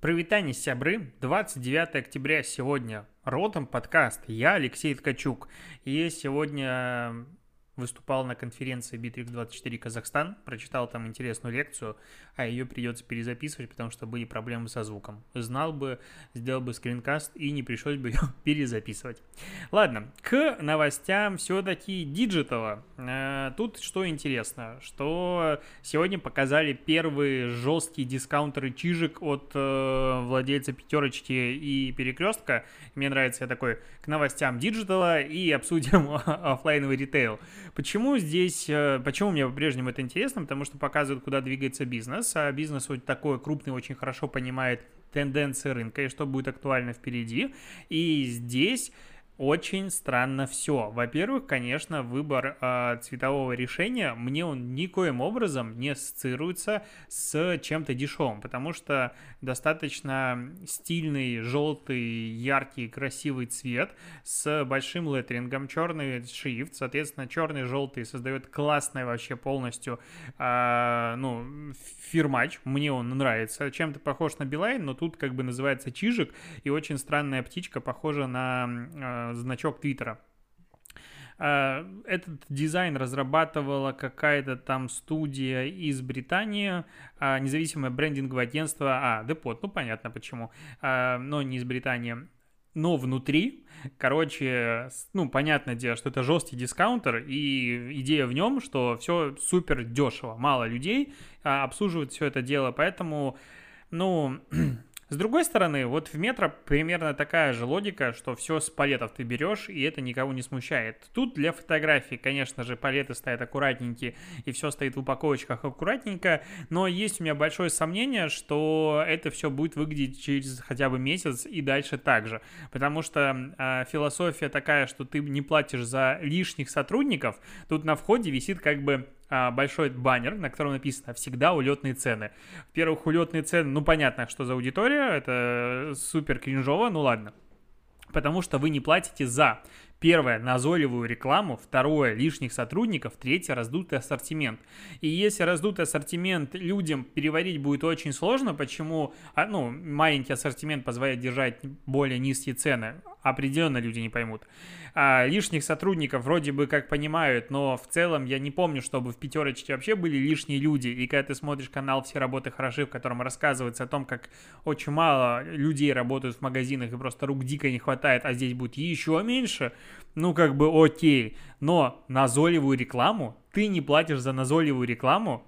Прывітанне, сябры! 29 октября сегодня. Ртом подкаст. Я Алексей Ткачук. И сегодня выступал на конференции Битрикс24 Казахстан, прочитал там интересную лекцию, а ее придется перезаписывать, потому что были проблемы со звуком. Знал бы, сделал бы скринкаст и не пришлось бы ее перезаписывать. Ладно, к новостям все-таки диджитала. Э, тут что интересно, что сегодня показали первые жесткие дискаунтеры Чижик от э, владельца Пятерочки и Перекрестка. Мне нравится я такой к новостям диджитала и обсудим офлайновый ритейл. Почему здесь, э, почему мне по-прежнему это интересно? Потому что показывают, куда двигается бизнес, а бизнес вот такой крупный очень хорошо понимает тенденции рынка и что будет актуально впереди. И здесь очень странно все. Во-первых, конечно, выбор э, цветового решения, мне он никоим образом не ассоциируется с чем-то дешевым, потому что достаточно стильный, желтый, яркий, красивый цвет с большим леттерингом, черный шрифт, соответственно, черный, желтый создает классный вообще полностью, э, ну, фирмач, мне он нравится, чем-то похож на Билайн, но тут как бы называется чижик, и очень странная птичка, похожа на э, значок Твиттера. А, этот дизайн разрабатывала какая-то там студия из Британии, а, независимое брендинговое агентство, а, Депот, ну понятно почему, а, но не из Британии. Но внутри, короче, ну, понятное дело, что это жесткий дискаунтер, и идея в нем, что все супер дешево, мало людей обслуживают все это дело, поэтому, ну, С другой стороны, вот в метро примерно такая же логика, что все с палетов ты берешь, и это никого не смущает. Тут для фотографий, конечно же, палеты стоят аккуратненькие, и все стоит в упаковочках аккуратненько, но есть у меня большое сомнение, что это все будет выглядеть через хотя бы месяц и дальше так же. Потому что э, философия такая, что ты не платишь за лишних сотрудников, тут на входе висит как бы большой баннер, на котором написано «Всегда улетные цены». Во-первых, улетные цены, ну, понятно, что за аудитория, это супер кринжово, ну ладно. Потому что вы не платите за Первое – назойливую рекламу. Второе – лишних сотрудников. Третье – раздутый ассортимент. И если раздутый ассортимент людям переварить будет очень сложно, почему а, ну, маленький ассортимент позволяет держать более низкие цены, определенно люди не поймут. А лишних сотрудников вроде бы как понимают, но в целом я не помню, чтобы в пятерочке вообще были лишние люди. И когда ты смотришь канал «Все работы хороши», в котором рассказывается о том, как очень мало людей работают в магазинах и просто рук дико не хватает, а здесь будет еще меньше – ну как бы окей, но назойливую рекламу, ты не платишь за назойливую рекламу?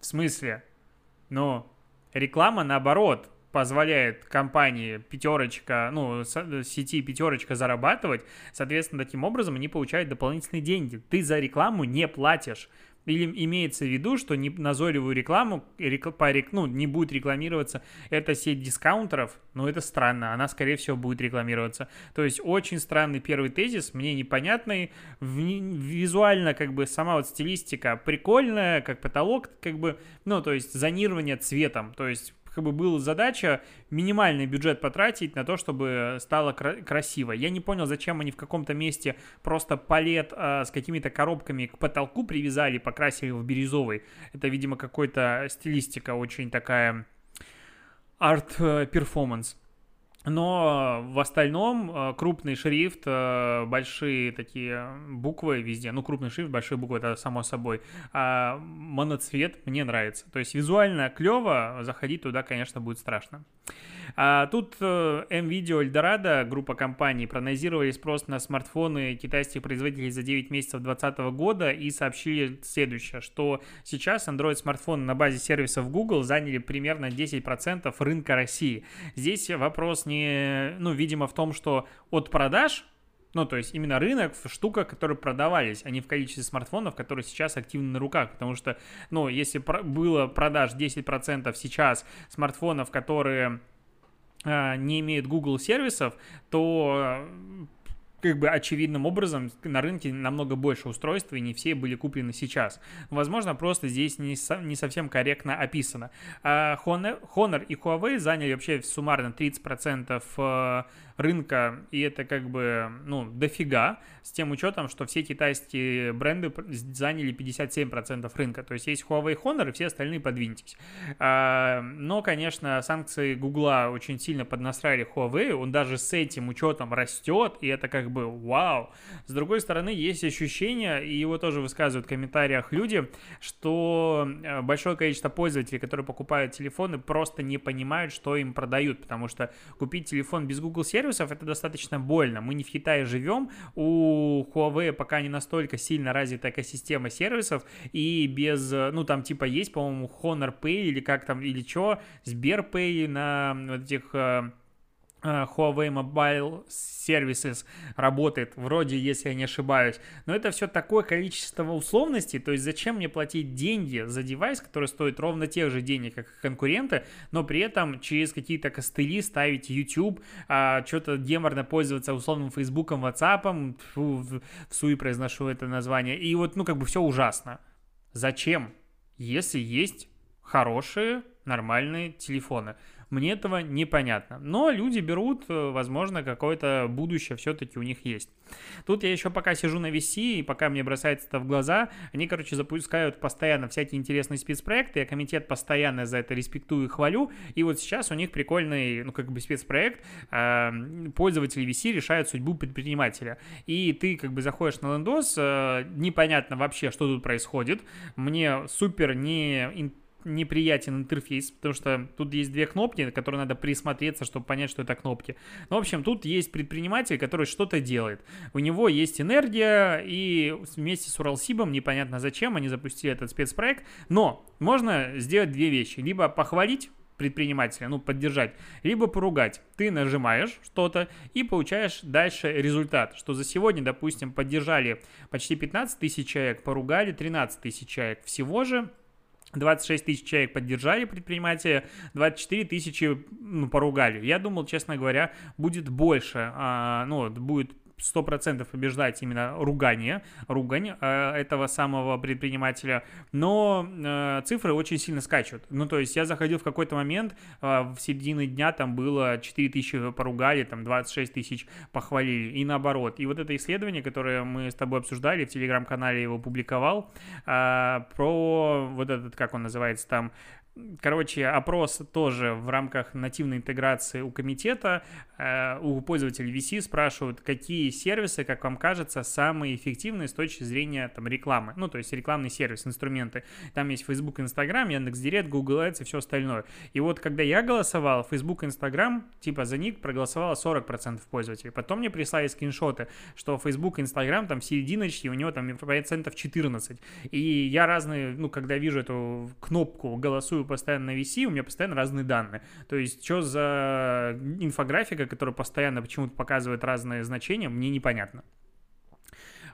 В смысле? Ну, реклама наоборот позволяет компании пятерочка, ну, сети пятерочка зарабатывать, соответственно, таким образом они получают дополнительные деньги. Ты за рекламу не платишь. Или имеется в виду, что не назойливую рекламу по, ну, не будет рекламироваться эта сеть дискаунтеров, но это странно, она, скорее всего, будет рекламироваться. То есть очень странный первый тезис, мне непонятный, визуально как бы сама вот стилистика прикольная, как потолок, как бы, ну, то есть зонирование цветом, то есть как бы была задача минимальный бюджет потратить на то, чтобы стало кра- красиво. Я не понял, зачем они в каком-то месте просто палет э, с какими-то коробками к потолку привязали, покрасили в бирюзовый. Это, видимо, какой-то стилистика очень такая арт-перформанс. Но в остальном э, крупный шрифт, э, большие такие буквы везде, ну крупный шрифт, большие буквы, это само собой, а моноцвет мне нравится. То есть визуально клево, заходить туда, конечно, будет страшно. А тут э, MVideo Eldorado, группа компаний, проанализировали спрос на смартфоны китайских производителей за 9 месяцев 2020 года и сообщили следующее, что сейчас Android-смартфоны на базе сервисов Google заняли примерно 10% рынка России. Здесь вопрос не, ну, видимо, в том, что от продаж ну, то есть именно рынок в штуках, которые продавались, а не в количестве смартфонов, которые сейчас активны на руках. Потому что, ну, если было продаж 10% сейчас смартфонов, которые а, не имеют Google сервисов, то как бы очевидным образом на рынке намного больше устройств, и не все были куплены сейчас. Возможно, просто здесь не, со, не совсем корректно описано. А Honor, Honor и Huawei заняли вообще суммарно 30% рынка, и это как бы, ну, дофига, с тем учетом, что все китайские бренды заняли 57% рынка. То есть есть Huawei Honor, и все остальные подвиньтесь. А, но, конечно, санкции Гугла очень сильно поднастраили Huawei, он даже с этим учетом растет, и это как бы вау. С другой стороны, есть ощущение, и его тоже высказывают в комментариях люди, что э, большое количество пользователей, которые покупают телефоны, просто не понимают, что им продают, потому что купить телефон без Google сервиса сервисов это достаточно больно. Мы не в Китае живем, у Huawei пока не настолько сильно развита экосистема сервисов, и без, ну там типа есть, по-моему, Honor Pay или как там, или что, Сберпэй на вот этих э, Э, Huawei Mobile Services работает, вроде, если я не ошибаюсь. Но это все такое количество условностей, то есть зачем мне платить деньги за девайс, который стоит ровно тех же денег, как конкуренты, но при этом через какие-то костыли ставить YouTube, а, что-то геморно пользоваться условным Фейсбуком, WhatsApp, фу, в, в суе произношу это название, и вот, ну, как бы все ужасно. Зачем? Если есть хорошие, нормальные телефоны. Мне этого непонятно. Но люди берут, э, возможно, какое-то будущее все-таки у них есть. Тут я еще пока сижу на VC, и пока мне бросается это в глаза, они, короче, запускают постоянно всякие интересные спецпроекты, я комитет постоянно за это респектую и хвалю, и вот сейчас у них прикольный, ну, как бы спецпроект, э, пользователи VC решают судьбу предпринимателя. И ты, как бы, заходишь на лендос, э, непонятно вообще, что тут происходит, мне супер не неприятен интерфейс, потому что тут есть две кнопки, на которые надо присмотреться, чтобы понять, что это кнопки. Ну, в общем, тут есть предприниматель, который что-то делает. У него есть энергия, и вместе с Уралсибом, непонятно зачем, они запустили этот спецпроект, но можно сделать две вещи. Либо похвалить предпринимателя, ну, поддержать, либо поругать. Ты нажимаешь что-то и получаешь дальше результат, что за сегодня, допустим, поддержали почти 15 тысяч человек, поругали 13 тысяч человек. Всего же 26 тысяч человек поддержали предпринимателя, 24 тысячи ну, поругали. Я думал, честно говоря, будет больше, а, ну, будет 100% побеждать именно ругание, ругань э, этого самого предпринимателя, но э, цифры очень сильно скачут. Ну, то есть я заходил в какой-то момент, э, в середине дня там было 4 тысячи поругали, там 26 тысяч похвалили, и наоборот. И вот это исследование, которое мы с тобой обсуждали, в телеграм-канале его публиковал, про вот этот, как он называется там, Короче, опрос тоже в рамках нативной интеграции у комитета. Э, у пользователей VC спрашивают, какие сервисы, как вам кажется, самые эффективные с точки зрения там, рекламы. Ну, то есть рекламный сервис, инструменты. Там есть Facebook, Instagram, Яндекс.Директ, Google Ads и все остальное. И вот когда я голосовал, Facebook, Instagram, типа за них проголосовало 40% пользователей. Потом мне прислали скриншоты, что Facebook, Instagram там серединочки, у него там процентов 14. И я разные, ну, когда вижу эту кнопку «голосую постоянно на VC, у меня постоянно разные данные. То есть, что за инфографика, которая постоянно почему-то показывает разные значения, мне непонятно.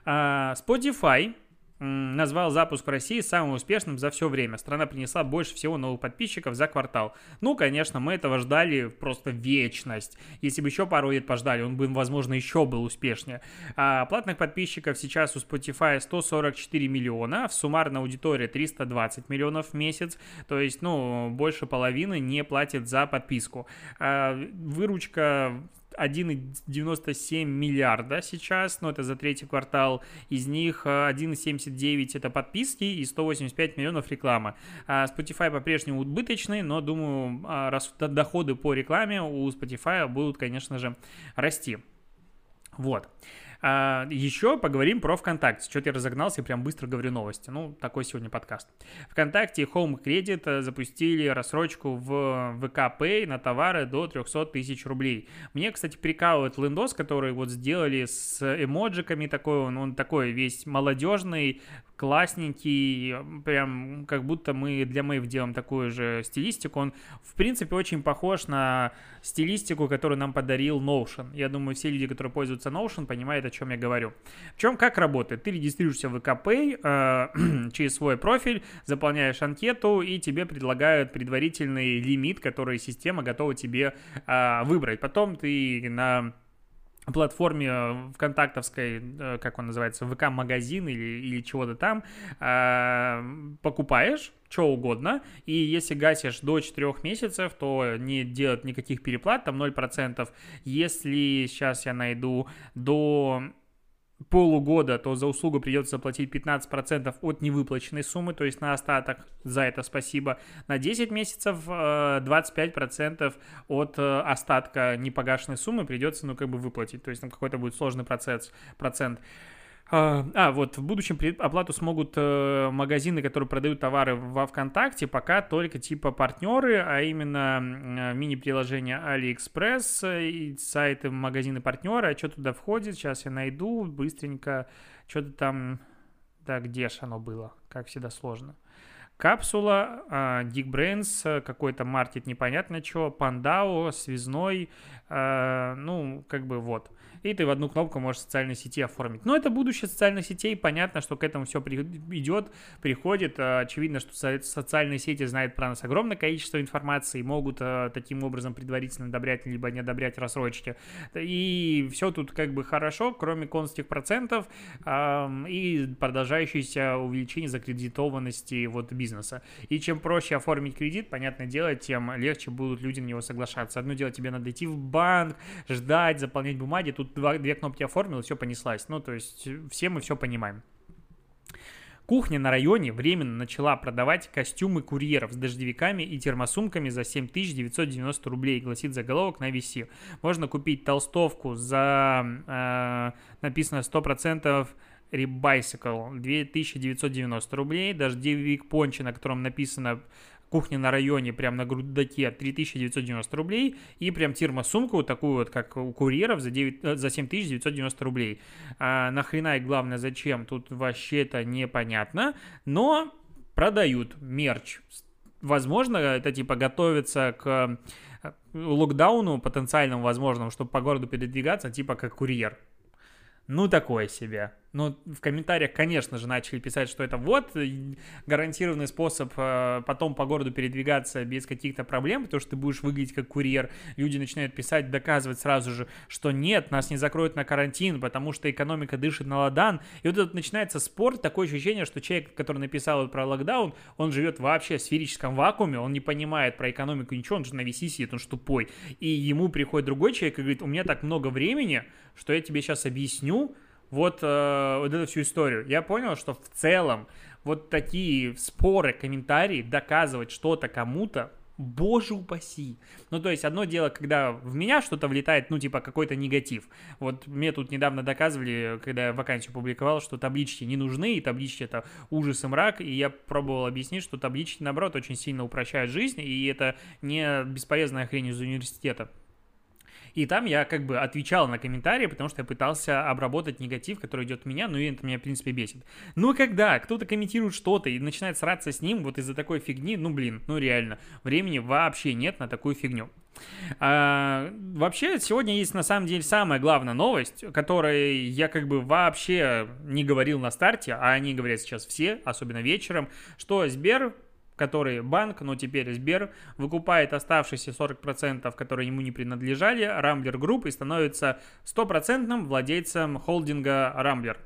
А, Spotify назвал запуск в России самым успешным за все время. Страна принесла больше всего новых подписчиков за квартал. Ну, конечно, мы этого ждали просто вечность. Если бы еще пару лет пождали, он бы, возможно, еще был успешнее. А платных подписчиков сейчас у Spotify 144 миллиона, в суммарной аудитории 320 миллионов в месяц. То есть, ну, больше половины не платит за подписку. А выручка 1,97 миллиарда сейчас, но это за третий квартал. Из них 1,79 э, это подписки и 185 миллионов реклама. А Spotify по-прежнему убыточный, но думаю, а, доходы по рекламе у Spotify будут, конечно же, расти. Вот. А, еще поговорим про ВКонтакте. Что-то я разогнался и прям быстро говорю новости. Ну, такой сегодня подкаст. ВКонтакте и Home Credit э, запустили рассрочку в ВК Pay на товары до 300 тысяч рублей. Мне, кстати, прикалывает лендос, который вот сделали с эмоджиками такой, он, он такой весь молодежный, классненький, прям как будто мы для Мэйв делаем такую же стилистику. Он, в принципе, очень похож на стилистику, которую нам подарил Notion. Я думаю, все люди, которые пользуются Notion, понимают, о чем я говорю. В чем, как работает? Ты регистрируешься в ВКП э, через свой профиль, заполняешь анкету, и тебе предлагают предварительный лимит, который система готова тебе э, выбрать. Потом ты на платформе э, ВКонтактовской, э, как он называется, ВК-магазин или, или чего-то там, э, покупаешь что угодно, и если гасишь до 4 месяцев, то не делать никаких переплат, там 0%. Если сейчас я найду до полугода, то за услугу придется заплатить 15% от невыплаченной суммы, то есть на остаток, за это спасибо. На 10 месяцев 25% э, от э, остатка непогашенной суммы придется, ну, как бы выплатить, то есть там какой-то будет сложный процесс, процент. А, а, вот, в будущем оплату смогут э, магазины, которые продают товары во ВКонтакте, пока только типа партнеры, а именно э, мини-приложение AliExpress, э, и сайты магазины партнеры, а что туда входит, сейчас я найду быстренько, что-то там, да, где ж оно было, как всегда сложно. Капсула, а, Geekbrains, какой-то маркет непонятно что, Пандау, Связной, а, ну, как бы вот и ты в одну кнопку можешь социальные сети оформить. Но это будущее социальных сетей, понятно, что к этому все при, идет, приходит. А, очевидно, что социальные сети знают про нас огромное количество информации и могут а, таким образом предварительно одобрять либо не одобрять рассрочки. И все тут как бы хорошо, кроме констих процентов и продолжающееся увеличение закредитованности вот бизнеса. И чем проще оформить кредит, понятное дело, тем легче будут люди на него соглашаться. Одно дело, тебе надо идти в банк, ждать, заполнять бумаги, тут два, две кнопки оформил, и все понеслась. Ну, то есть все мы все понимаем. Кухня на районе временно начала продавать костюмы курьеров с дождевиками и термосумками за 7990 рублей, гласит заголовок на VC. Можно купить толстовку за, э, написано 100% Rebicycle 2990 рублей, дождевик пончи, на котором написано кухня на районе, прям на грудаке 3990 рублей, и прям термосумку вот такую вот, как у курьеров, за, 9, э, за 7990 рублей. А, нахрена и главное, зачем, тут вообще это непонятно, но продают мерч. Возможно, это типа готовится к э, локдауну потенциальному возможному, чтобы по городу передвигаться, типа как курьер. Ну, такое себе. Ну, в комментариях, конечно же, начали писать, что это вот э, гарантированный способ э, потом по городу передвигаться без каких-то проблем, потому что ты будешь выглядеть как курьер. Люди начинают писать, доказывать сразу же, что нет, нас не закроют на карантин, потому что экономика дышит на ладан. И вот тут начинается спор, такое ощущение, что человек, который написал про локдаун, он живет вообще в сферическом вакууме, он не понимает про экономику ничего, он же на VC сидит, он же тупой. И ему приходит другой человек и говорит, у меня так много времени, что я тебе сейчас объясню, вот, э, вот эту всю историю. Я понял, что в целом вот такие споры, комментарии, доказывать что-то кому-то, боже упаси. Ну, то есть, одно дело, когда в меня что-то влетает, ну, типа, какой-то негатив. Вот мне тут недавно доказывали, когда я вакансию публиковал, что таблички не нужны, и таблички это ужас и мрак, и я пробовал объяснить, что таблички, наоборот, очень сильно упрощают жизнь, и это не бесполезная хрень из университета. И там я как бы отвечал на комментарии, потому что я пытался обработать негатив, который идет от меня, ну и это меня, в принципе, бесит. Но когда кто-то комментирует что-то и начинает сраться с ним вот из-за такой фигни, ну блин, ну реально, времени вообще нет на такую фигню. А, вообще, сегодня есть на самом деле самая главная новость, которой я как бы вообще не говорил на старте, а они говорят сейчас все, особенно вечером, что Сбер который банк, но теперь Сбер, выкупает оставшиеся 40%, которые ему не принадлежали, Рамблер Групп и становится стопроцентным владельцем холдинга Рамблер.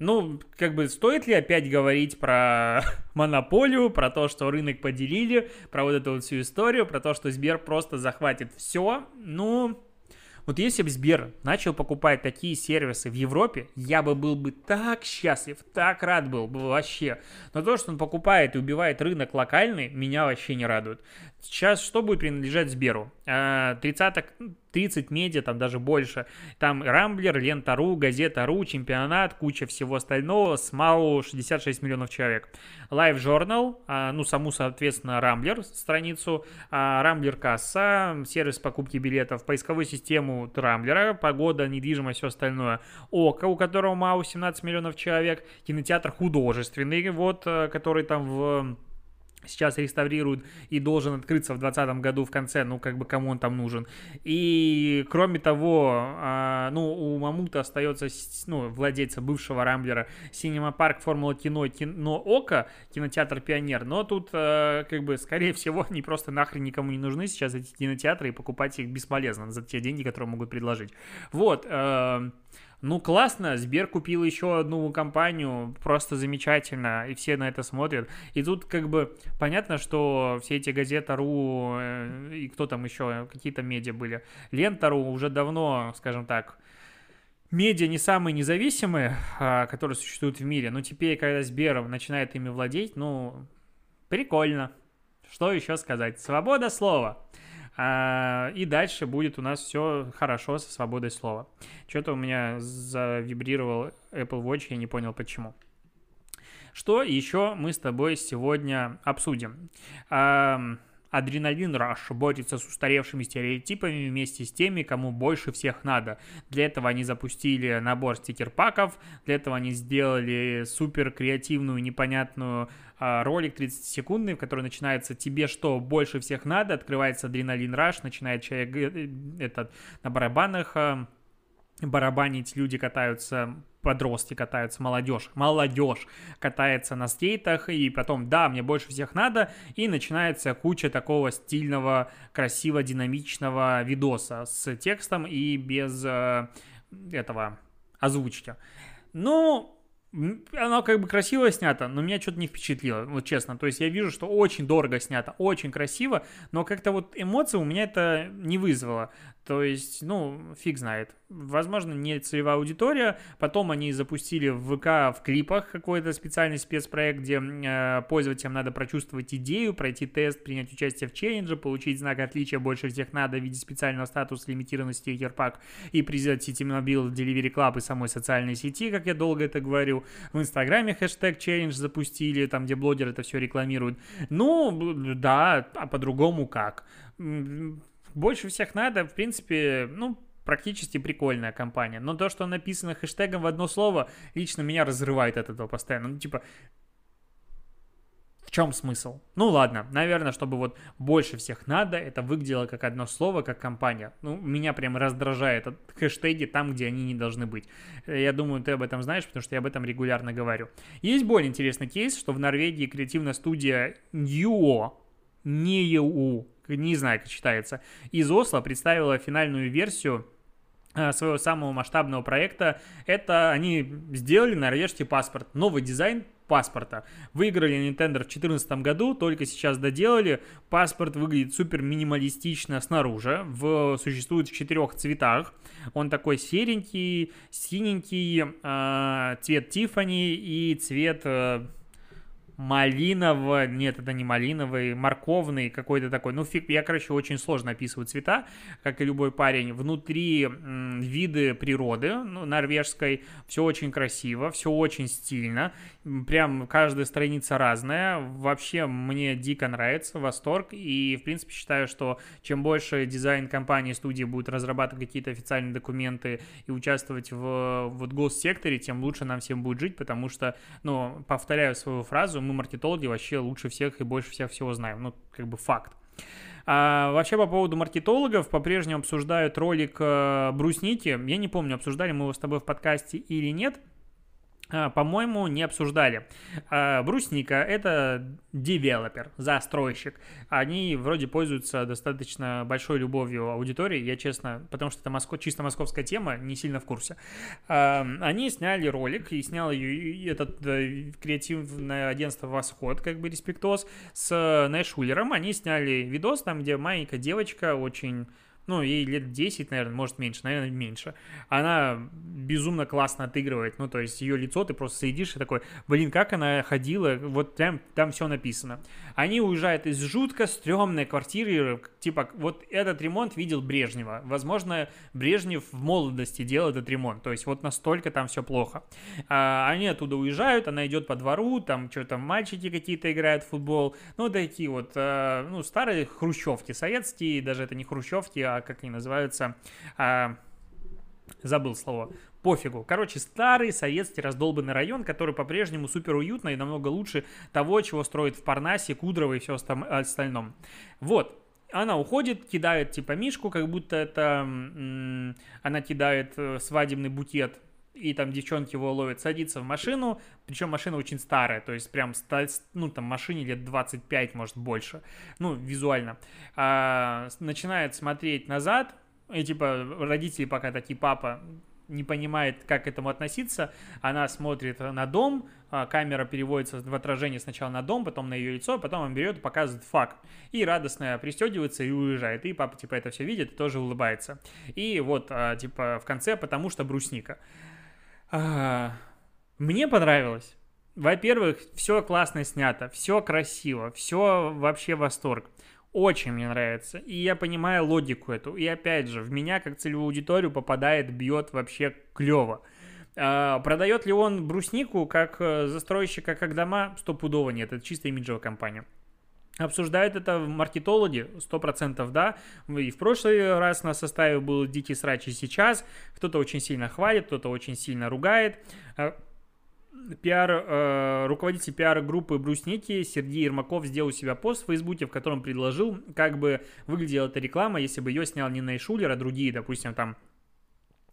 Ну, как бы стоит ли опять говорить про монополию, про то, что рынок поделили, про вот эту вот всю историю, про то, что Сбер просто захватит все? Ну, вот если бы Сбер начал покупать такие сервисы в Европе, я бы был бы так счастлив, так рад был бы вообще. Но то, что он покупает и убивает рынок локальный, меня вообще не радует. Сейчас что будет принадлежать Сберу? 30 30 медиа, там даже больше. Там Рамблер, Лента.ру, Газета.ру, Чемпионат, куча всего остального. СМАУ 66 миллионов человек. Live Journal, а, ну, саму, соответственно, Рамблер страницу, а, Рамблер касса, сервис покупки билетов, поисковую систему Рамблера, погода, недвижимость, все остальное. Ока, у которого МАУ 17 миллионов человек, кинотеатр художественный, вот, э, который там в сейчас реставрируют и должен открыться в 2020 году в конце, ну, как бы кому он там нужен. И, кроме того, а, ну, у Мамута остается, ну, владельца бывшего Рамблера, Синема Парк, Формула Кино, Кино Ока, кинотеатр Пионер, но тут, а, как бы, скорее всего, они просто нахрен никому не нужны сейчас эти кинотеатры, и покупать их бесполезно за те деньги, которые могут предложить. Вот, а, ну, классно, Сбер купил еще одну компанию, просто замечательно, и все на это смотрят. И тут как бы понятно, что все эти газета.ру э, и кто там еще, какие-то медиа были, Лента.ру уже давно, скажем так, медиа не самые независимые, а, которые существуют в мире, но теперь, когда Сбер начинает ими владеть, ну, прикольно. Что еще сказать? Свобода слова. А, и дальше будет у нас все хорошо со свободой слова. Что-то у меня завибрировал Apple Watch, я не понял почему. Что еще мы с тобой сегодня обсудим? Адреналин Раш борется с устаревшими стереотипами вместе с теми, кому больше всех надо. Для этого они запустили набор стикер-паков, для этого они сделали супер креативную, непонятную а, ролик 30-секундный, в который начинается «Тебе что, больше всех надо?» Открывается Адреналин Раш, начинает человек э, этот, на барабанах а, барабанить, люди катаются, подростки катаются, молодежь, молодежь катается на скейтах, и потом, да, мне больше всех надо, и начинается куча такого стильного, красиво динамичного видоса с текстом и без э, этого озвучки. Ну, оно как бы красиво снято, но меня что-то не впечатлило, вот честно. То есть я вижу, что очень дорого снято, очень красиво, но как-то вот эмоции у меня это не вызвало. То есть, ну, фиг знает. Возможно, не целевая аудитория. Потом они запустили в ВК в клипах какой-то специальный спецпроект, где э, пользователям надо прочувствовать идею, пройти тест, принять участие в челлендже, получить знак отличия больше всех надо в виде специального статуса лимитированности стикер-пак и призят сети Mobile, Delivery Club и самой социальной сети, как я долго это говорю. В Инстаграме хэштег челлендж запустили, там, где блогеры это все рекламируют. Ну, да, а по-другому как? Больше всех надо, в принципе, ну, практически прикольная компания. Но то, что написано хэштегом в одно слово, лично меня разрывает от этого постоянно. Ну, типа, в чем смысл? Ну ладно, наверное, чтобы вот больше всех надо, это выглядело как одно слово, как компания. Ну, меня прям раздражает от хэштеги там, где они не должны быть. Я думаю, ты об этом знаешь, потому что я об этом регулярно говорю. Есть более интересный кейс, что в Норвегии креативная студия Ньюо, не ЕУ, не знаю, как читается, из Осло представила финальную версию э, своего самого масштабного проекта. Это они сделали норвежский паспорт, новый дизайн паспорта. Выиграли Nintendo в 2014 году, только сейчас доделали. Паспорт выглядит супер минималистично снаружи, в, существует в четырех цветах. Он такой серенький, синенький, э, цвет Тифани и цвет... Э, малиново, нет, это не малиновый, морковный какой-то такой, ну фиг, я, короче, очень сложно описываю цвета, как и любой парень, внутри виды природы, ну, норвежской, все очень красиво, все очень стильно, прям каждая страница разная, вообще мне дико нравится, восторг, и, в принципе, считаю, что чем больше дизайн компании, студии будет разрабатывать какие-то официальные документы и участвовать в вот госсекторе, тем лучше нам всем будет жить, потому что, ну, повторяю свою фразу, мы маркетологи вообще лучше всех и больше всех всего знаем. Ну, как бы факт. А, вообще по поводу маркетологов по-прежнему обсуждают ролик э, Брусники. Я не помню, обсуждали мы его с тобой в подкасте или нет. А, по-моему, не обсуждали. А, брусника — это девелопер, застройщик. Они вроде пользуются достаточно большой любовью аудитории, я честно, потому что это моско... чисто московская тема, не сильно в курсе. А, они сняли ролик, и снял этот э, креативное агентство «Восход», как бы респектоз, с Нэшулером. Они сняли видос, там, где маленькая девочка очень ну, ей лет 10, наверное, может меньше, наверное, меньше. Она безумно классно отыгрывает, ну, то есть ее лицо ты просто сидишь и такой, блин, как она ходила, вот там, там все написано. Они уезжают из жутко стрёмной квартиры, типа, вот этот ремонт видел Брежнева. Возможно, Брежнев в молодости делал этот ремонт, то есть вот настолько там все плохо. А, они оттуда уезжают, она идет по двору, там что-то мальчики какие-то играют в футбол, ну, такие вот, а, ну, старые хрущевки, советские, даже это не хрущевки, а как они называются, а, забыл слово, пофигу. Короче, старый советский раздолбанный район, который по-прежнему супер уютный и намного лучше того, чего строит в Парнасе, Кудрово и все остальном. Вот, она уходит, кидает типа Мишку, как будто это она кидает э, свадебный букет, и там девчонки его ловят, садится в машину, причем машина очень старая, то есть прям, ну, там машине лет 25, может, больше, ну, визуально, а, начинает смотреть назад, и типа родители пока такие, папа, не понимает, как к этому относиться. Она смотрит на дом, а, камера переводится в отражение сначала на дом, потом на ее лицо, потом он берет и показывает факт. И радостно пристегивается и уезжает. И папа, типа, это все видит и тоже улыбается. И вот, а, типа, в конце, потому что брусника. А, мне понравилось. Во-первых, все классно снято, все красиво, все вообще восторг. Очень мне нравится. И я понимаю логику эту. И опять же, в меня как целевую аудиторию попадает, бьет вообще клево. А, продает ли он бруснику как э, застройщика, как дома? Стопудово нет. Это чисто имиджевая компания. Обсуждают это в маркетологе, процентов да. И в прошлый раз на составе был дикий срач, и сейчас. Кто-то очень сильно хвалит, кто-то очень сильно ругает. Пиар, э, руководитель пиар-группы Брусники Сергей Ермаков сделал у себя пост в Фейсбуке, в котором предложил, как бы выглядела эта реклама, если бы ее снял не Найшулер, а другие, допустим, там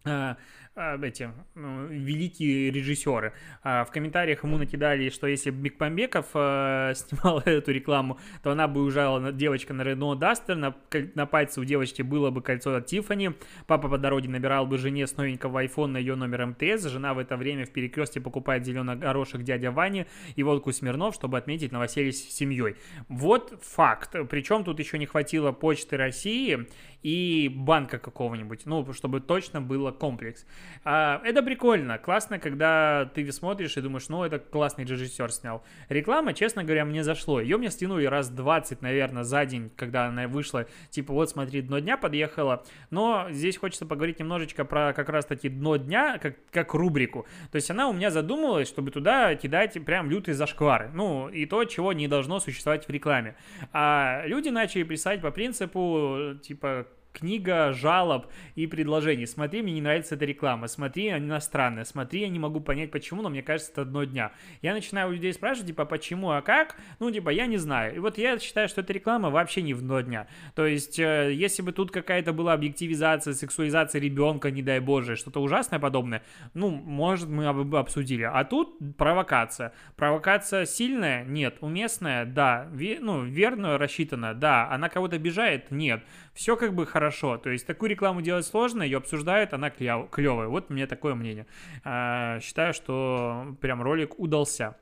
э, эти ну, великие режиссеры. А, в комментариях ему накидали, что если бы Бекпамбеков э, снимал эту рекламу, то она бы уезжала девочка на Рено Дастер, на, на пальце у девочки было бы кольцо от Тифани, папа по дороге набирал бы жене с новенького на ее номер МТС, жена в это время в перекрестке покупает зеленый горошек дядя Вани и водку Смирнов, чтобы отметить новоселье с семьей. Вот факт. Причем тут еще не хватило Почты России и банка какого-нибудь, ну, чтобы точно было комплекс. А, это прикольно, классно, когда ты смотришь и думаешь, ну, это классный режиссер снял. Реклама, честно говоря, мне зашло. Ее мне стянули раз 20, наверное, за день, когда она вышла. Типа, вот, смотри, дно дня подъехала. Но здесь хочется поговорить немножечко про как раз-таки дно дня, как, как рубрику. То есть она у меня задумалась, чтобы туда кидать прям лютые зашквары. Ну, и то, чего не должно существовать в рекламе. А люди начали писать по принципу, типа, книга жалоб и предложений. Смотри, мне не нравится эта реклама, смотри, она иностранная, смотри, я не могу понять, почему, но мне кажется, это одно дня. Я начинаю у людей спрашивать, типа, почему, а как? Ну, типа, я не знаю. И вот я считаю, что эта реклама вообще не в одно дня. То есть, э, если бы тут какая-то была объективизация, сексуализация ребенка, не дай боже, что-то ужасное подобное, ну, может, мы бы обсудили. А тут провокация. Провокация сильная? Нет. Уместная? Да. Ве- ну, верно рассчитана? Да. Она кого-то обижает? Нет. Все как бы хорошо. То есть такую рекламу делать сложно, ее обсуждают, она клевая. Вот меня такое мнение. А, считаю, что прям ролик удался.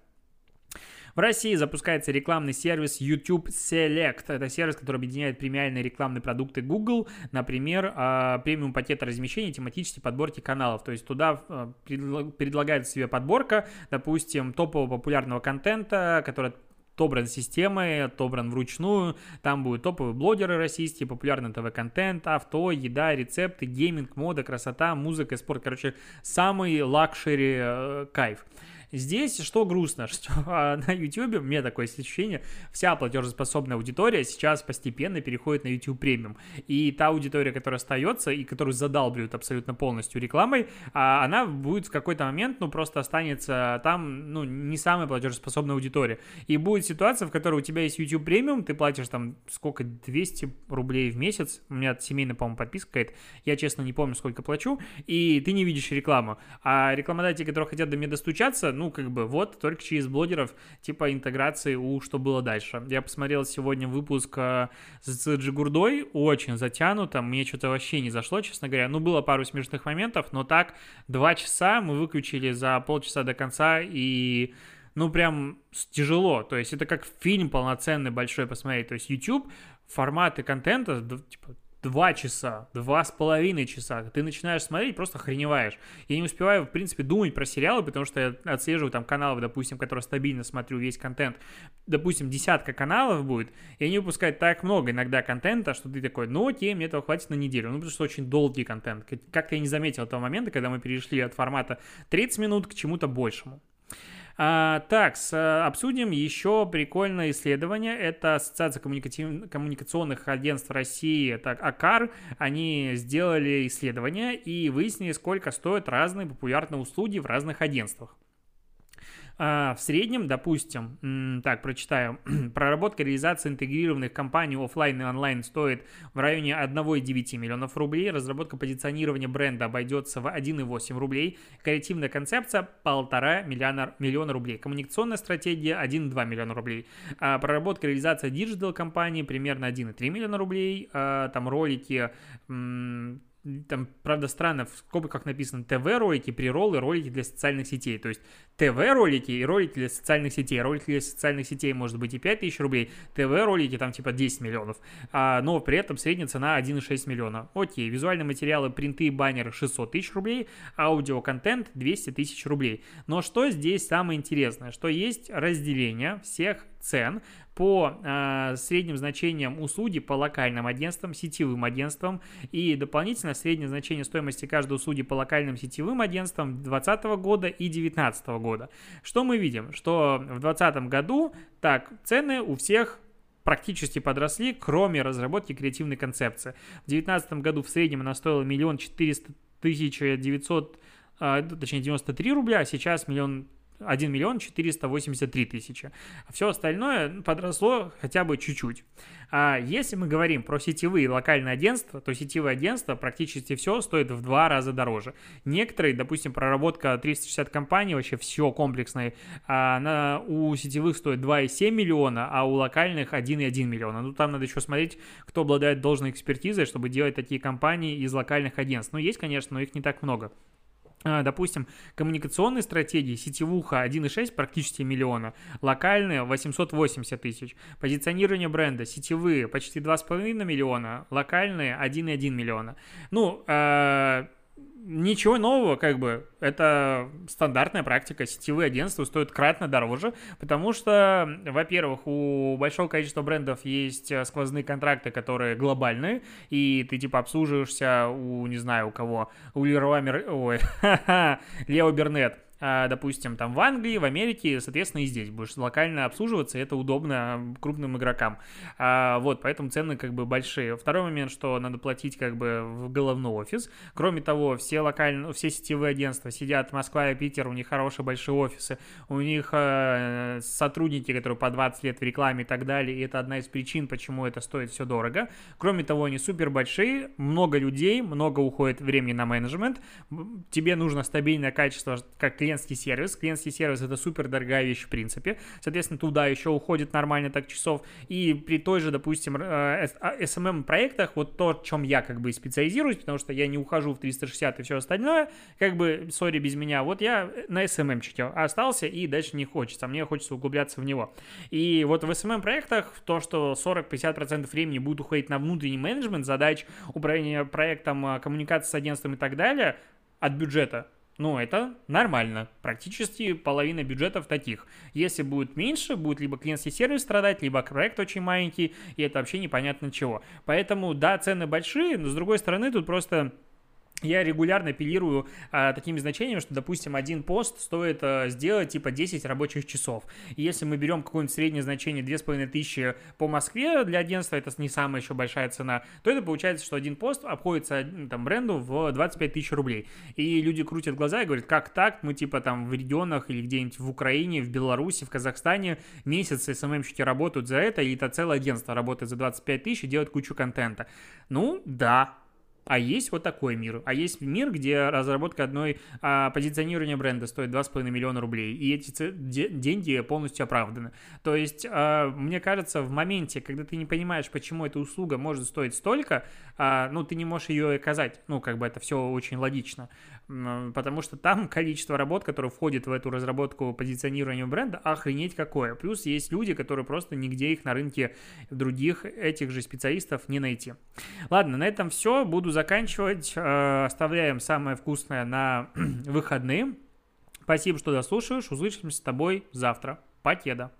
В России запускается рекламный сервис YouTube Select. Это сервис, который объединяет премиальные рекламные продукты Google, например, а, премиум пакеты размещения, тематические подборки каналов. То есть туда а, предлагается себе подборка, допустим, топового популярного контента, который отобран системой, отобран вручную. Там будут топовые блогеры российские, популярный ТВ-контент, авто, еда, рецепты, гейминг, мода, красота, музыка, спорт. Короче, самый luxury э, кайф. Здесь что грустно, что а, на YouTube, у меня такое ощущение, вся платежеспособная аудитория сейчас постепенно переходит на YouTube Premium. И та аудитория, которая остается и которую задалбливают абсолютно полностью рекламой, а, она будет в какой-то момент, ну, просто останется там, ну, не самая платежеспособная аудитория. И будет ситуация, в которой у тебя есть YouTube Premium, ты платишь там сколько, 200 рублей в месяц, у меня семейная, по-моему, подписка какая-то, я, честно, не помню, сколько плачу, и ты не видишь рекламу. А рекламодатели, которые хотят до меня достучаться, ну, как бы, вот, только через блогеров, типа, интеграции у «Что было дальше». Я посмотрел сегодня выпуск э, с Джигурдой, очень затянуто, мне что-то вообще не зашло, честно говоря. Ну, было пару смешных моментов, но так, два часа мы выключили за полчаса до конца, и ну, прям тяжело. То есть это как фильм полноценный, большой посмотреть. То есть YouTube, форматы контента, типа, два часа, два с половиной часа. Ты начинаешь смотреть, просто охреневаешь. Я не успеваю, в принципе, думать про сериалы, потому что я отслеживаю там каналов, допустим, которые стабильно смотрю весь контент. Допустим, десятка каналов будет, и они выпускают так много иногда контента, что ты такой, ну окей, мне этого хватит на неделю. Ну, потому что очень долгий контент. Как-то я не заметил того момента, когда мы перешли от формата 30 минут к чему-то большему. А, так, с, обсудим еще прикольное исследование. Это Ассоциация коммуникационных агентств России, так, АКАР. Они сделали исследование и выяснили, сколько стоят разные популярные услуги в разных агентствах. А, в среднем, допустим, так, прочитаю, проработка реализации интегрированных кампаний офлайн и онлайн стоит в районе 1,9 миллионов рублей, разработка позиционирования бренда обойдется в 1,8 рублей, креативная концепция – полтора миллиона, миллиона рублей, коммуникационная стратегия – 1,2 миллиона рублей, а проработка реализация digital кампании примерно 1,3 миллиона рублей, а, там ролики там, правда, странно, в скобках написано ТВ-ролики, приролы, ролики для социальных сетей. То есть ТВ-ролики и ролики для социальных сетей. Ролики для социальных сетей может быть и 5000 рублей, ТВ-ролики там типа 10 миллионов. А, но при этом средняя цена 1,6 миллиона. Окей, визуальные материалы, принты и баннеры 600 тысяч рублей, аудиоконтент 200 тысяч рублей. Но что здесь самое интересное? Что есть разделение всех цен по э, средним значениям услуги по локальным агентствам, сетевым агентствам и дополнительно среднее значение стоимости каждой услуги по локальным сетевым агентствам 2020 года и 2019 года. Что мы видим? Что в 2020 году так цены у всех практически подросли, кроме разработки креативной концепции. В 2019 году в среднем она стоила миллион четыреста тысяч девятьсот, а, точнее 93 рубля, а сейчас миллион 1 миллион 483 тысячи. А все остальное подросло хотя бы чуть-чуть. А если мы говорим про сетевые локальные агентства, то сетевые агентства практически все стоит в два раза дороже. Некоторые, допустим, проработка 360 компаний, вообще все комплексное, она у сетевых стоит 2,7 миллиона, а у локальных 1,1 миллиона. Ну, там надо еще смотреть, кто обладает должной экспертизой, чтобы делать такие компании из локальных агентств. Ну, есть, конечно, но их не так много. А, допустим, коммуникационные стратегии, сетевуха 1,6 практически миллиона, локальные 880 тысяч, позиционирование бренда, сетевые почти 2,5 миллиона, локальные 1,1 миллиона. Ну, э, ничего нового, как бы, это стандартная практика. Сетевые агентства стоят кратно дороже, потому что, во-первых, у большого количества брендов есть э, сквозные контракты, которые глобальные, и ты, типа, обслуживаешься у, не знаю, у кого, у Леруа Мер... Ой, Лео Бернет, допустим, там в Англии, в Америке, соответственно, и здесь будешь локально обслуживаться, и это удобно крупным игрокам. А, вот, поэтому цены как бы большие. Второй момент, что надо платить как бы в головной офис. Кроме того, все локальные, все сетевые агентства сидят Москва и Питер, у них хорошие большие офисы, у них э, сотрудники, которые по 20 лет в рекламе и так далее, и это одна из причин, почему это стоит все дорого. Кроме того, они супер большие, много людей, много уходит времени на менеджмент, тебе нужно стабильное качество как клиент клиентский сервис. Клиентский сервис это супер дорогая вещь в принципе. Соответственно, туда еще уходит нормально так часов. И при той же, допустим, SMM э, проектах, вот то, чем я как бы специализируюсь, потому что я не ухожу в 360 и все остальное, как бы, сори, без меня, вот я на SMM чуть остался и дальше не хочется, мне хочется углубляться в него. И вот в SMM проектах то, что 40-50% времени будет уходить на внутренний менеджмент задач, управление проектом, э, коммуникации с агентством и так далее, от бюджета ну, это нормально. Практически половина бюджетов таких. Если будет меньше, будет либо клиентский сервис страдать, либо проект очень маленький, и это вообще непонятно чего. Поэтому, да, цены большие, но с другой стороны, тут просто я регулярно апеллирую а, такими значениями, что, допустим, один пост стоит а, сделать типа 10 рабочих часов. И если мы берем какое-нибудь среднее значение 2500 по Москве для агентства, это не самая еще большая цена, то это получается, что один пост обходится там бренду в 25 тысяч рублей. И люди крутят глаза и говорят, как так, мы типа там в регионах или где-нибудь в Украине, в Беларуси, в Казахстане месяцы СММщики работают за это, или это целое агентство работает за 25 тысяч и делает кучу контента. Ну, да, а есть вот такой мир. А есть мир, где разработка одной а, позиционирования бренда стоит 2,5 миллиона рублей, и эти деньги полностью оправданы. То есть, а, мне кажется, в моменте, когда ты не понимаешь, почему эта услуга может стоить столько, а, ну, ты не можешь ее оказать. Ну, как бы это все очень логично потому что там количество работ, которые входят в эту разработку позиционирования бренда, охренеть какое. Плюс есть люди, которые просто нигде их на рынке других этих же специалистов не найти. Ладно, на этом все. Буду заканчивать. Э, оставляем самое вкусное на выходные. Спасибо, что дослушаешь. Услышимся с тобой завтра. Покеда.